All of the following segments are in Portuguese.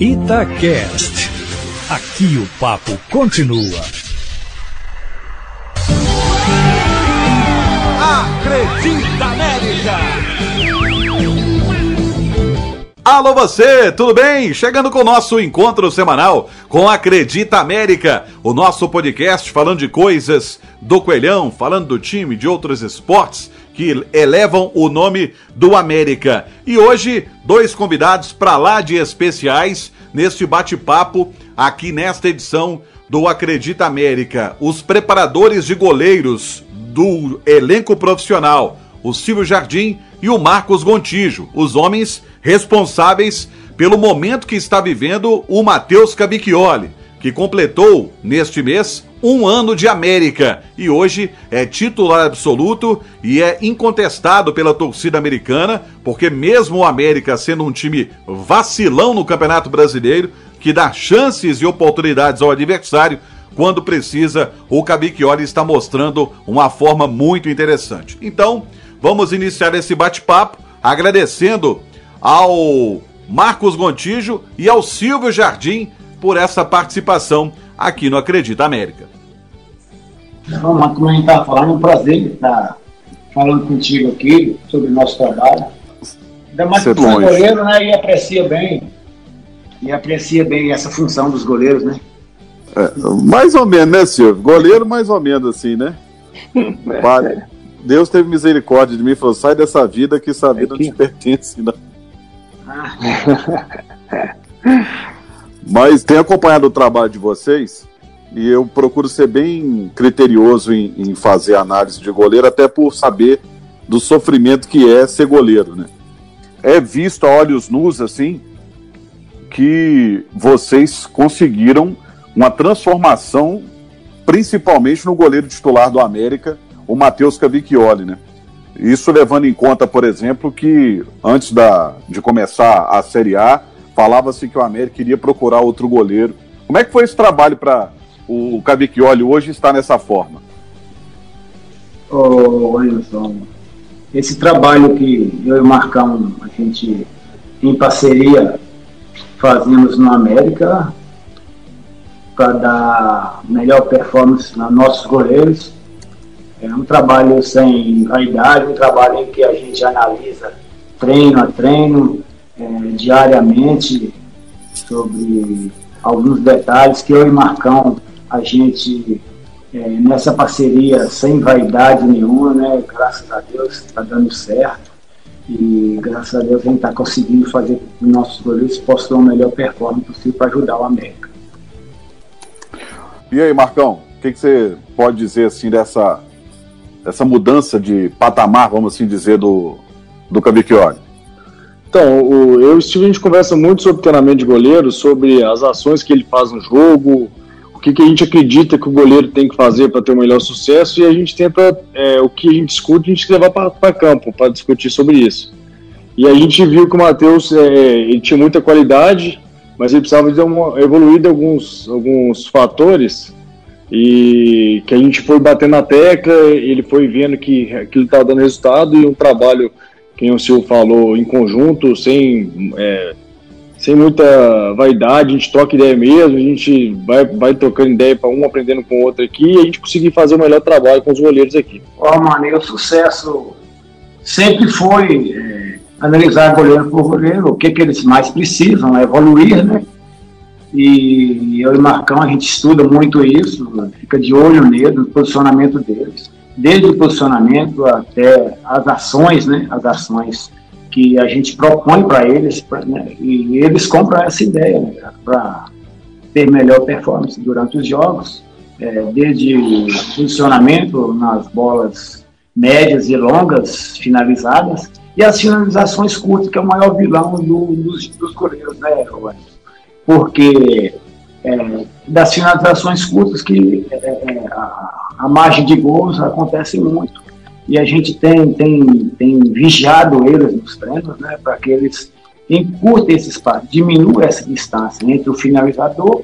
Itacast. Aqui o papo continua. Acredita América! Alô você, tudo bem? Chegando com o nosso encontro semanal com Acredita América, o nosso podcast falando de coisas do Coelhão, falando do time, de outros esportes que elevam o nome do América. E hoje, dois convidados para lá de especiais neste bate-papo aqui nesta edição do Acredita América. Os preparadores de goleiros do elenco profissional, o Silvio Jardim e o Marcos Gontijo, os homens responsáveis pelo momento que está vivendo o Matheus Cavicchioli, que completou neste mês um ano de América e hoje é titular absoluto e é incontestado pela torcida americana, porque mesmo o América sendo um time vacilão no Campeonato Brasileiro, que dá chances e oportunidades ao adversário, quando precisa, o Cavicchioli está mostrando uma forma muito interessante. Então, vamos iniciar esse bate-papo agradecendo ao Marcos Gontijo e ao Silvio Jardim por essa participação aqui no Acredita América. Não, mas como a gente estava falando, é um prazer estar falando contigo aqui sobre o nosso trabalho. Ainda mais que você é goleiro, né? E aprecia bem. E aprecia bem essa função dos goleiros, né? É, mais ou menos, né, Silvio? Goleiro, mais ou menos assim, né? É, Deus teve misericórdia de mim e falou: sai dessa vida que essa vida é que... não te pertence, não. Ah. Mas tem acompanhado o trabalho de vocês e eu procuro ser bem criterioso em, em, fazer análise de goleiro, até por saber do sofrimento que é ser goleiro, né? É visto a olhos nus, assim, que vocês conseguiram uma transformação, principalmente no goleiro titular do América, o Matheus Cavicchioli, né? Isso levando em conta, por exemplo, que antes da, de começar a Série A, falava-se que o América iria procurar outro goleiro. Como é que foi esse trabalho para o Cavicchioli hoje estar nessa forma? Ô, Anderson, esse trabalho que eu e o Marcão, a gente, em parceria, fazemos no América, para dar melhor performance nos nossos goleiros. É um trabalho sem vaidade, um trabalho em que a gente analisa treino a treino, é, diariamente, sobre alguns detalhes que eu e Marcão a gente é, nessa parceria sem vaidade nenhuma, né? Graças a Deus está dando certo e graças a Deus a gente está conseguindo fazer que nossos goleiros possam ter uma melhor performance possível para ajudar o América. E aí, Marcão, o que, que, você pode dizer assim dessa, dessa mudança de patamar, vamos assim dizer, do, do Cavicchioli? Então, o, eu e o Steve, a gente conversa muito sobre treinamento de goleiro, sobre as ações que ele faz no jogo, que, que a gente acredita que o goleiro tem que fazer para ter o um melhor sucesso e a gente tenta, é, o que a gente escuta, a gente levar para campo para discutir sobre isso. E a gente viu que o Matheus é, tinha muita qualidade, mas ele precisava de uma, evoluir de alguns, alguns fatores e que a gente foi batendo na tecla, ele foi vendo que aquilo estava dando resultado e um trabalho, quem o senhor falou, em conjunto, sem é, sem muita vaidade, a gente troca ideia mesmo, a gente vai, vai trocando ideia para um aprendendo com o outro aqui e a gente conseguir fazer o melhor trabalho com os goleiros aqui. Ó, oh, mano, o sucesso sempre foi é, analisar goleiro por goleiro, o que, que eles mais precisam, é evoluir, né? E eu e Marcão, a gente estuda muito isso, fica de olho nele, no posicionamento deles. Desde o posicionamento até as ações, né? As ações que a gente propõe para eles, pra, né, e eles compram essa ideia né, para ter melhor performance durante os jogos, é, desde posicionamento nas bolas médias e longas finalizadas, e as finalizações curtas, que é o maior vilão do, dos, dos goleiros, né? Porque é, das finalizações curtas que é, é a, a margem de gols acontece muito e a gente tem, tem, tem vigiado eles nos treinos, né, para que eles encurtem esse espaço, diminuam essa distância entre o finalizador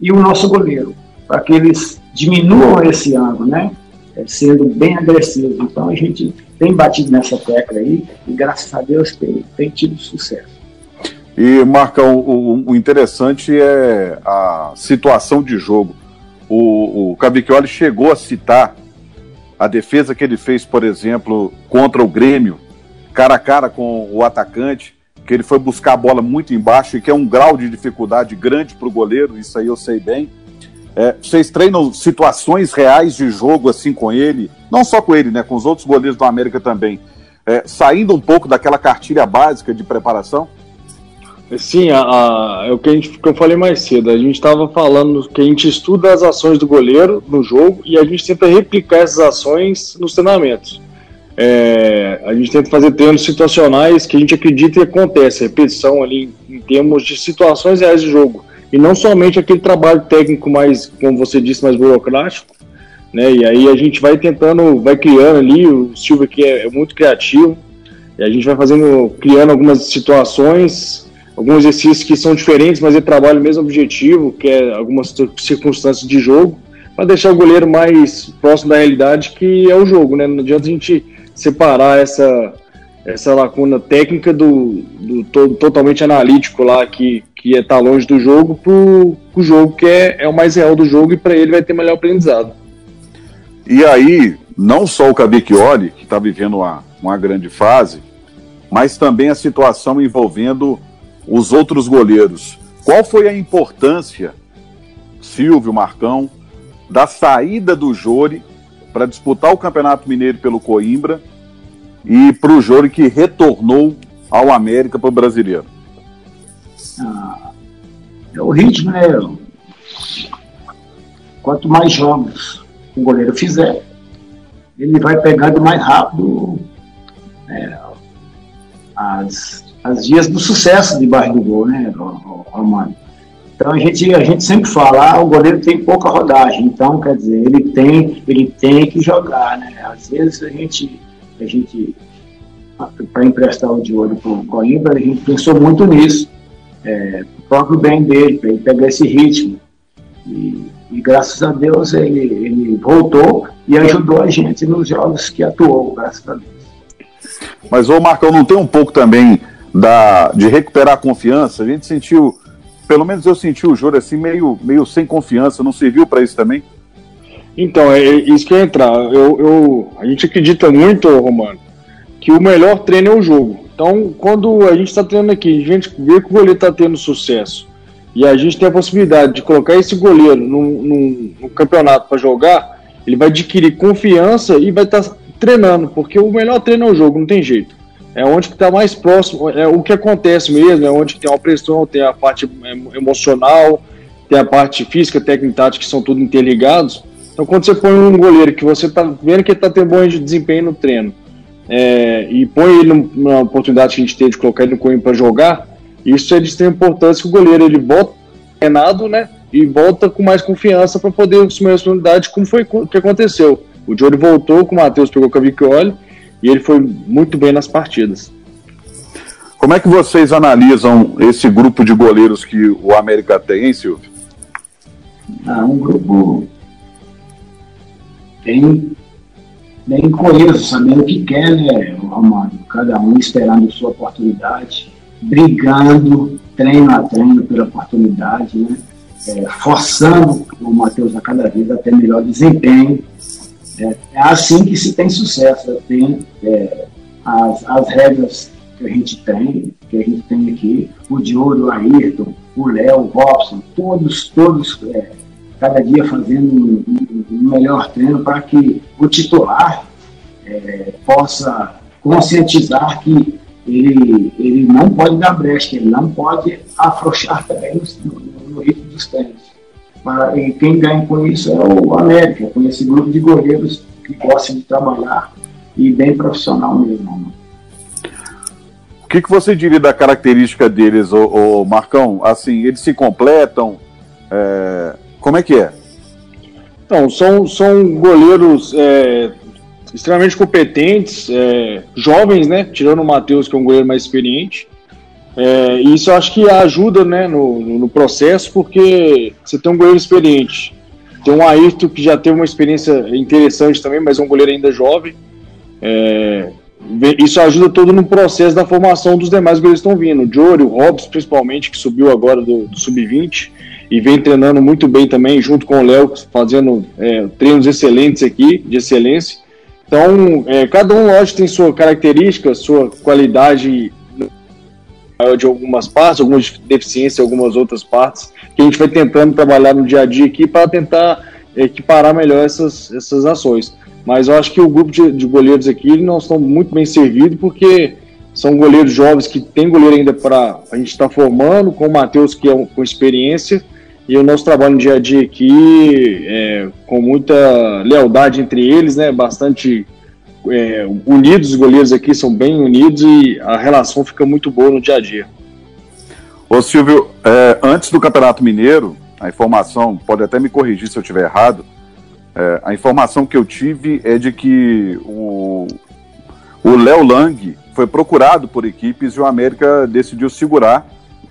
e o nosso goleiro, para que eles diminuam esse ângulo, né, é, sendo bem agressivos. Então a gente tem batido nessa tecla aí e graças a Deus tem, tem tido sucesso. E, Marcão, o, o interessante é a situação de jogo. O, o Cavicchioli chegou a citar a defesa que ele fez, por exemplo, contra o Grêmio, cara a cara com o atacante, que ele foi buscar a bola muito embaixo e que é um grau de dificuldade grande para o goleiro, isso aí eu sei bem. É, vocês treinam situações reais de jogo assim com ele, não só com ele, né, com os outros goleiros do América também, é, saindo um pouco daquela cartilha básica de preparação? Sim, a, a, é o que, a gente, que eu falei mais cedo. A gente estava falando que a gente estuda as ações do goleiro no jogo e a gente tenta replicar essas ações nos treinamentos. É, a gente tenta fazer treinos situacionais que a gente acredita que acontece, repetição ali em, termos de situações reais de jogo. E não somente aquele trabalho técnico mais, como você disse, mais burocrático. Né? E aí a gente vai tentando, vai criando ali, o Silvio aqui é, é muito criativo, e a gente vai fazendo, criando algumas situações alguns exercícios que são diferentes, mas ele trabalha o mesmo objetivo, que é algumas circunstâncias de jogo, para deixar o goleiro mais próximo da realidade, que é o jogo, né? Não adianta a gente separar essa, essa lacuna técnica do, do to, totalmente analítico lá, que, que é tá longe do jogo, para o jogo que é, é o mais real do jogo e para ele vai ter melhor aprendizado. E aí, não só o Cavicchioli, que está vivendo uma, uma grande fase, mas também a situação envolvendo os outros goleiros. Qual foi a importância, Silvio, Marcão, da saída do Jori para disputar o Campeonato Mineiro pelo Coimbra e para o Jori que retornou ao América para o Brasileiro? Ah, é o ritmo, né? Quanto mais jogos o goleiro fizer, ele vai pegando mais rápido né, as, as dias do sucesso debaixo do gol, né, Romano? Então a gente, a gente sempre fala, ah, o goleiro tem pouca rodagem, então quer dizer, ele tem, ele tem que jogar, né? Às vezes a gente, a gente para emprestar o de olho para o Coimbra, a gente pensou muito nisso, é, o próprio bem dele, para ele pegar esse ritmo. E, e, graças a Deus ele, ele voltou e ajudou a gente nos jogos que atuou, graças a Deus. Mas o Marcão não tem um pouco também da, de recuperar a confiança, a gente sentiu, pelo menos eu senti o Júlio assim meio, meio sem confiança, não serviu para isso também? Então, é, é isso que eu ia entrar. Eu, eu, a gente acredita muito, Romano, que o melhor treino é o jogo. Então, quando a gente está treinando aqui, a gente vê que o goleiro está tendo sucesso e a gente tem a possibilidade de colocar esse goleiro num, campeonato para jogar, ele vai adquirir confiança e vai estar tá treinando, porque o melhor treino é o jogo, não tem jeito é onde que está mais próximo, é o que acontece mesmo, é onde tem a pressão, tem a parte emocional, tem a parte física, técnica e tática, que são tudo interligados. Então, quando você põe um goleiro que você está vendo que ele está tendo bom desempenho no treino, é, e põe ele numa oportunidade que a gente tem de colocar ele no coelho para jogar, isso é de extrema importância que o goleiro ele volta treinado, né? E volta com mais confiança para poder assumir a responsabilidade, como foi o que aconteceu. O Jory voltou, com o Matheus pegou com a Vicchioli, e ele foi muito bem nas partidas. Como é que vocês analisam esse grupo de goleiros que o América tem, hein, Silvio? Ah, um grupo bem, bem coeso, sabendo o que quer, né, Romano? Cada um esperando sua oportunidade, brigando, treino a treino pela oportunidade, né? É, forçando o Matheus a cada vez a ter melhor desempenho é, é assim que se tem sucesso. Tem é, as, as regras que a gente tem, que a gente tem aqui, o Diogo, o Ayrton, o Léo, o Robson, todos, todos, é, cada dia fazendo um, um, um melhor treino para que o titular é, possa conscientizar que ele, ele não pode dar brecha, ele não pode afrouxar também no, no, no ritmo dos treinos e quem ganha com isso é o América, com esse grupo de goleiros que gostam de trabalhar e bem profissional mesmo. O que, que você diria da característica deles, ô, ô Marcão? Assim, eles se completam? É... Como é que é? Então, são, são goleiros é, extremamente competentes, é, jovens, né? Tirando o Matheus, que é um goleiro mais experiente. É, isso acho que ajuda né, no, no, processo, porque você tem um goleiro experiente. Tem um Ayrton que já teve uma experiência interessante também, mas é um goleiro ainda jovem. É, isso ajuda todo no processo da formação dos demais goleiros que estão vindo. O Jory, o Hobbs, principalmente, que subiu agora do, do Sub-20 e vem treinando muito bem também, junto com o Léo, fazendo é, treinos excelentes aqui, de excelência. Então, é, cada um, lógico, tem sua característica, sua qualidade de algumas partes, algumas deficiências algumas outras partes, que a gente vai tentando trabalhar no dia a dia aqui para tentar equiparar melhor essas, essas ações. Mas eu acho que o grupo de, de goleiros aqui nós estamos muito bem servidos, porque são goleiros jovens que tem goleiro ainda para a gente estar tá formando, com o Matheus, que é um, com experiência, e o nosso trabalho no dia a dia aqui, é, com muita lealdade entre eles, né, bastante é, unidos, os goleiros aqui são bem unidos e a relação fica muito boa no dia a dia. Ô Silvio, é, antes do Campeonato Mineiro, a informação, pode até me corrigir se eu estiver errado, é, a informação que eu tive é de que o Léo Lang foi procurado por equipes e o América decidiu segurar,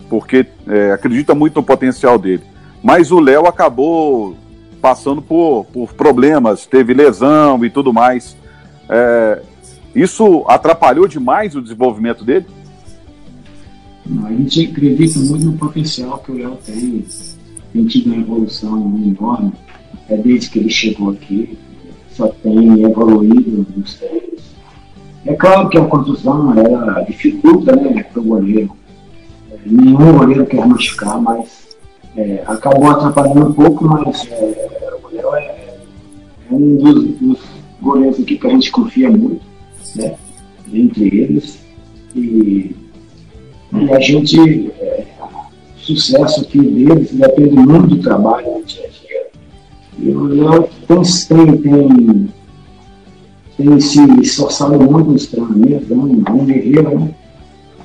porque é, acredita muito no potencial dele. Mas o Léo acabou passando por, por problemas, teve lesão e tudo mais. É, isso atrapalhou demais o desenvolvimento dele? A gente acredita muito no potencial que o Léo tem, tem tido uma evolução enorme é desde que ele chegou aqui, só tem evoluído nos treinos. É claro que a contusão ela dificulta né, para o goleiro. É, nenhum goleiro quer machucar, mas é, acabou atrapalhando um pouco, mas é, o goleiro é, é um dos, dos, goleiros aqui que a gente confia muito, né, entre eles. E, e a gente, é, sucesso aqui deles depende muito do trabalho né, e o Léo tem, tem, tem se esforçado muito nos treinamentos, é um, guerreiro, né?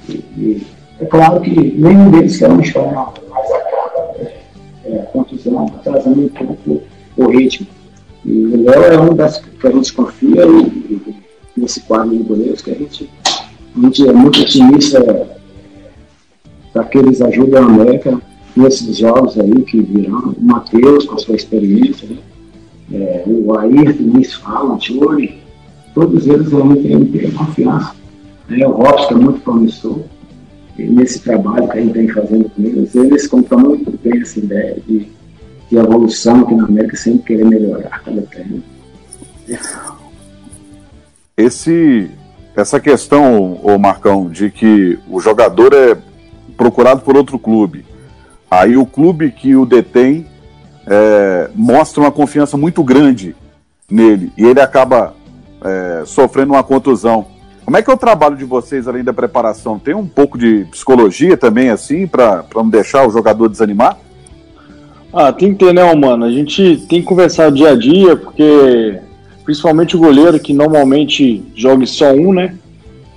E, e é claro que nenhum deles quer uma história mais acaba, né? é, a contusão atrasando um pouco o ritmo. E o Léo é um das que a gente confia e, e nesse quadro de goleiros que a gente, a gente é muito otimista para que eles ajudem a América nesses jogos aí que virão, o Matheus com a sua experiência, né? é, o Ayrton, nem se fala, o Chori, todos eles vão ter, ter confiança. Né? O Robson é muito promissor, nesse trabalho que a gente vem fazendo com eles, eles compram muito bem essa ideia de, de evolução aqui na América, sempre querer melhorar cada treino. Esse, essa questão, o Marcão, de que o jogador é procurado por outro clube, Aí o clube que o detém é, mostra uma confiança muito grande nele e ele acaba é, sofrendo uma contusão. Como é que é o trabalho de vocês além da preparação? Tem um pouco de psicologia também, assim, para não deixar o jogador desanimar? Ah, tem que ter, né, mano? A gente tem que conversar dia a dia, porque principalmente o goleiro que normalmente joga só um, né?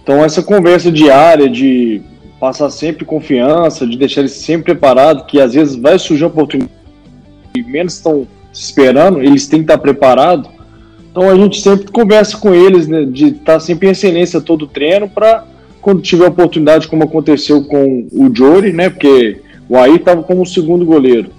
Então essa conversa diária de passar sempre confiança, de deixar eles sempre preparados, que às vezes vai surgir uma oportunidade e menos estão esperando, eles têm que estar preparados. Então a gente sempre conversa com eles, né, de estar sempre em excelência todo o treino, para quando tiver oportunidade, como aconteceu com o Jory, né, porque o Aí estava como segundo goleiro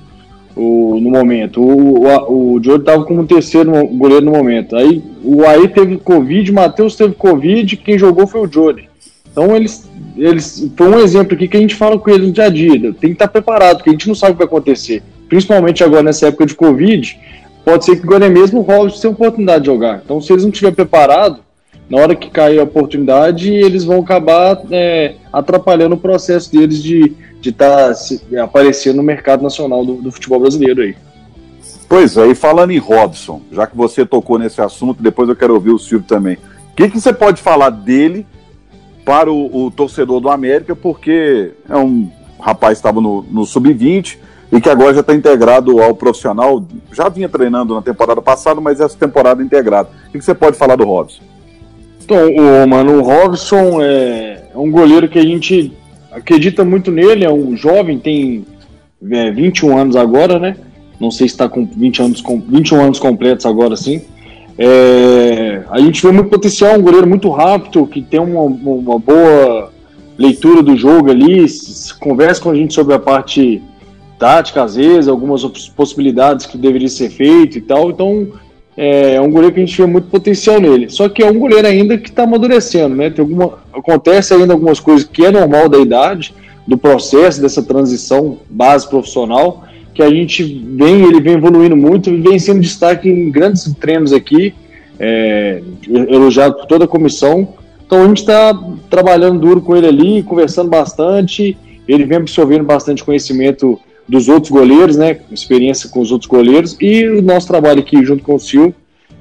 o, no momento, o, o, o estava como terceiro goleiro no momento. Aí o Aí teve Covid, o Matheus teve Covid, quem jogou foi o Jory. Então eles eles foi um exemplo aqui que a gente fala com eles no dia a dia. Tem que estar preparado, porque a gente não sabe o que vai acontecer. Principalmente agora nessa época de Covid, pode ser que agora mesmo o Robson tenha oportunidade de jogar. Então, se eles não estiverem preparados, na hora que cair a oportunidade, eles vão acabar é, atrapalhando o processo deles de estar tá aparecendo no mercado nacional do, do futebol brasileiro aí. Pois é, e falando em Robson, já que você tocou nesse assunto, depois eu quero ouvir o Silvio também. O que, que você pode falar dele para o, o torcedor do América, porque é um rapaz que estava no, no sub-20 e que agora já está integrado ao profissional. Já vinha treinando na temporada passada, mas essa temporada integrado. O que, você pode falar do Robson? Então, o, mano, o Robson é, é um goleiro que a gente acredita muito nele, é um jovem, tem é, 21 anos agora, né? Não sei se está com 20 anos, com 21 anos completos agora, sim. É, a gente vê muito potencial, um goleiro muito rápido, que tem uma, uma boa leitura do jogo ali, conversa com a gente sobre a parte tática, às vezes, algumas possibilidades que deveria ser feito e tal. Então, é, é um goleiro que a gente vê muito potencial nele. Só que é um goleiro ainda que está amadurecendo, né? Tem alguma, acontece ainda algumas coisas que é normal da idade, do processo, dessa transição base profissional, que a gente vem, ele vem evoluindo muito e vem sendo destaque em grandes treinos aqui, é, elogiado por toda a comissão. Então a gente está trabalhando duro com ele ali, conversando bastante, ele vem absorvendo bastante conhecimento dos outros goleiros, né? Experiência com os outros goleiros e o nosso trabalho aqui junto com o Sil.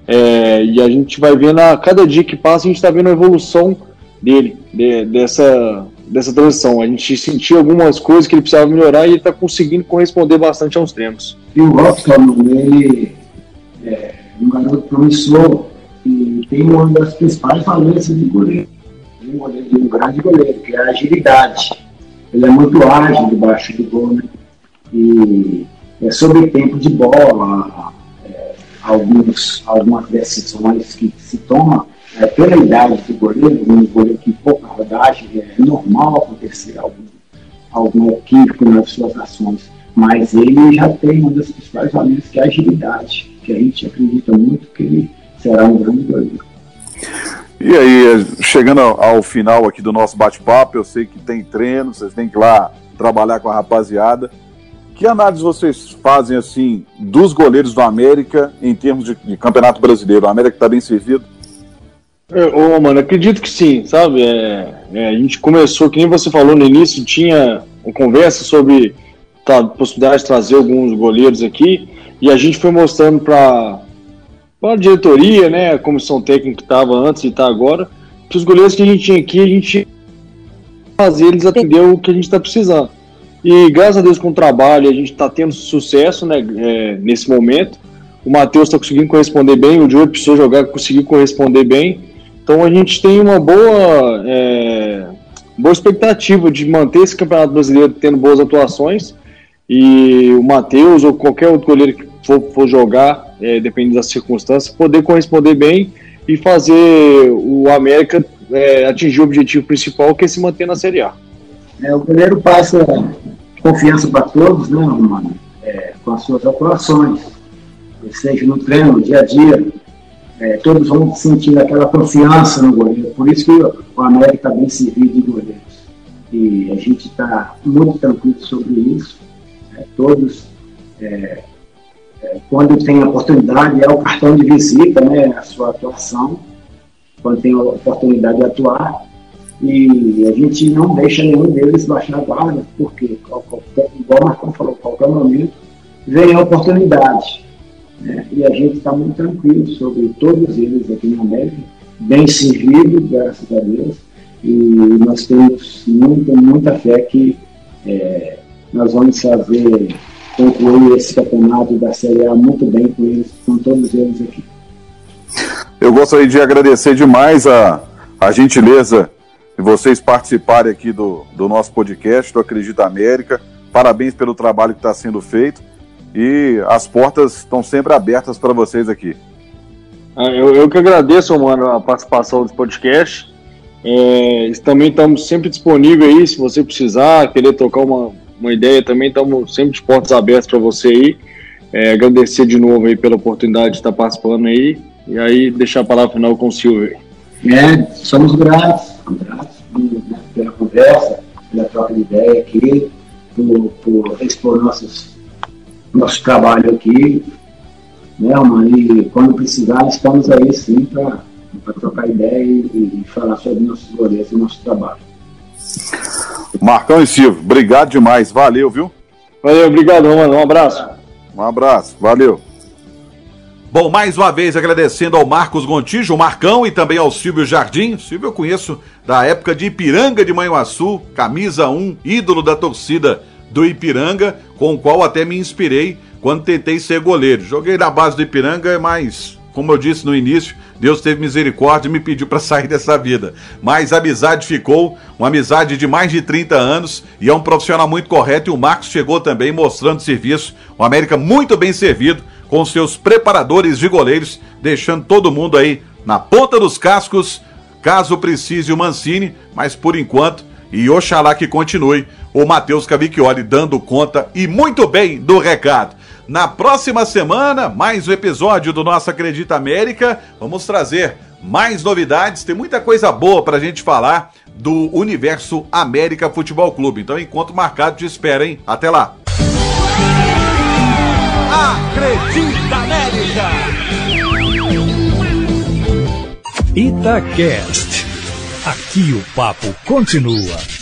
É, e a gente vai vendo a cada dia que passa, a gente está vendo a evolução dele, de, dessa, dessa transição. A gente sentiu algumas coisas que ele precisava melhorar e ele está conseguindo corresponder bastante aos treinos. E o Robson, ele é um garoto promissor e tem uma das principais valências de goleiro. Goleiro, um grande goleiro, que é a agilidade. Ele é muito ágil debaixo do gol, né? E é, sobre tempo de bola, é, alguns, algumas decisões que se tomam é, pela idade do goleiro, um goleiro que pouca rodagem, é normal acontecer algum, algum equívoco nas suas ações, mas ele já tem uma das principais valências que é a agilidade, que a gente acredita muito que ele será um grande goleiro. E aí, chegando ao final aqui do nosso bate-papo, eu sei que tem treino, vocês têm que ir lá trabalhar com a rapaziada. Que análise vocês fazem assim dos goleiros do América em termos de, de campeonato brasileiro? O América está bem servido? É, ô, mano, acredito que sim, sabe? É, é, a gente começou, que nem você falou no início, tinha uma conversa sobre tá, a possibilidade de trazer alguns goleiros aqui, e a gente foi mostrando para a diretoria, né, a comissão técnica que estava antes e está agora, que os goleiros que a gente tinha aqui, a gente fazer eles atender o que a gente está precisando. E graças a Deus com o trabalho a gente está tendo sucesso né, é, nesse momento. O Matheus está conseguindo corresponder bem, o Diogo precisou jogar, conseguiu corresponder bem. Então a gente tem uma boa, é, boa expectativa de manter esse Campeonato Brasileiro tendo boas atuações. E o Matheus ou qualquer outro goleiro que for, for jogar, é, dependendo das circunstâncias, poder corresponder bem e fazer o América é, atingir o objetivo principal, que é se manter na Série A. É, o goleiro passa confiança para todos, né, mano? É, com as suas atuações, seja no treino, no dia a dia. É, todos vão sentir aquela confiança no goleiro. Por isso que o América está bem servido de goleiros. E a gente está muito tranquilo sobre isso. É, todos, é, é, quando tem oportunidade, é o cartão de visita, né, a sua atuação, quando tem a oportunidade de atuar e a gente não deixa nenhum deles baixar a guarda, porque, igual o Marcão falou, qualquer momento vem a oportunidade. Né? E a gente está muito tranquilo sobre todos eles aqui na América, bem servido, graças a Deus, e nós temos muita, muita fé que é, nós vamos fazer concluir esse campeonato da Série A muito bem com eles, com todos eles aqui. Eu gostaria de agradecer demais a, a gentileza vocês participarem aqui do, do nosso podcast, do Acredita América. Parabéns pelo trabalho que está sendo feito e as portas estão sempre abertas para vocês aqui. Ah, eu, eu que agradeço, mano, a participação desse podcast. É, também estamos sempre disponíveis aí, se você precisar, querer tocar uma, uma ideia, também estamos sempre de portas abertas para você aí. É, agradecer de novo aí pela oportunidade de estar participando aí. E aí deixar a palavra final com o Silvio. É, somos gratos gratos né, pela conversa, pela troca de ideia aqui, por, por expor nossos, nosso trabalho aqui. Né, e quando precisar, estamos aí sim para trocar ideia e, e, falar sobre nossos goleiros e nosso trabalho. Marcão e Silvio, obrigado demais, valeu, viu? Valeu, obrigado, mano. Um abraço. Um abraço, valeu. Bom, mais uma vez agradecendo ao Marcos Gontijo, Marcão, e também ao Silvio Jardim. Silvio eu conheço da época de Ipiranga de Manhuaçu, camisa 1, ídolo da torcida do Ipiranga, com o qual até me inspirei quando tentei ser goleiro. Joguei na base do Ipiranga, mas, como eu disse no início, Deus teve misericórdia e me pediu para sair dessa vida. Mas a amizade ficou, uma amizade de mais de 30 anos, e é um profissional muito correto, e o Marcos chegou também mostrando serviço, o América muito bem servido, com seus preparadores de goleiros, deixando todo mundo aí na ponta dos cascos, caso precise o Mancini, mas por enquanto, e oxalá que continue, o Matheus Cavicchioli dando conta e muito bem do recado. Na próxima semana, mais um episódio do nosso Acredita América. Vamos trazer mais novidades, tem muita coisa boa pra gente falar do universo América Futebol Clube. Então, encontro marcado te espera, hein? Até lá! Acredita América! Itacast. Aqui o papo continua.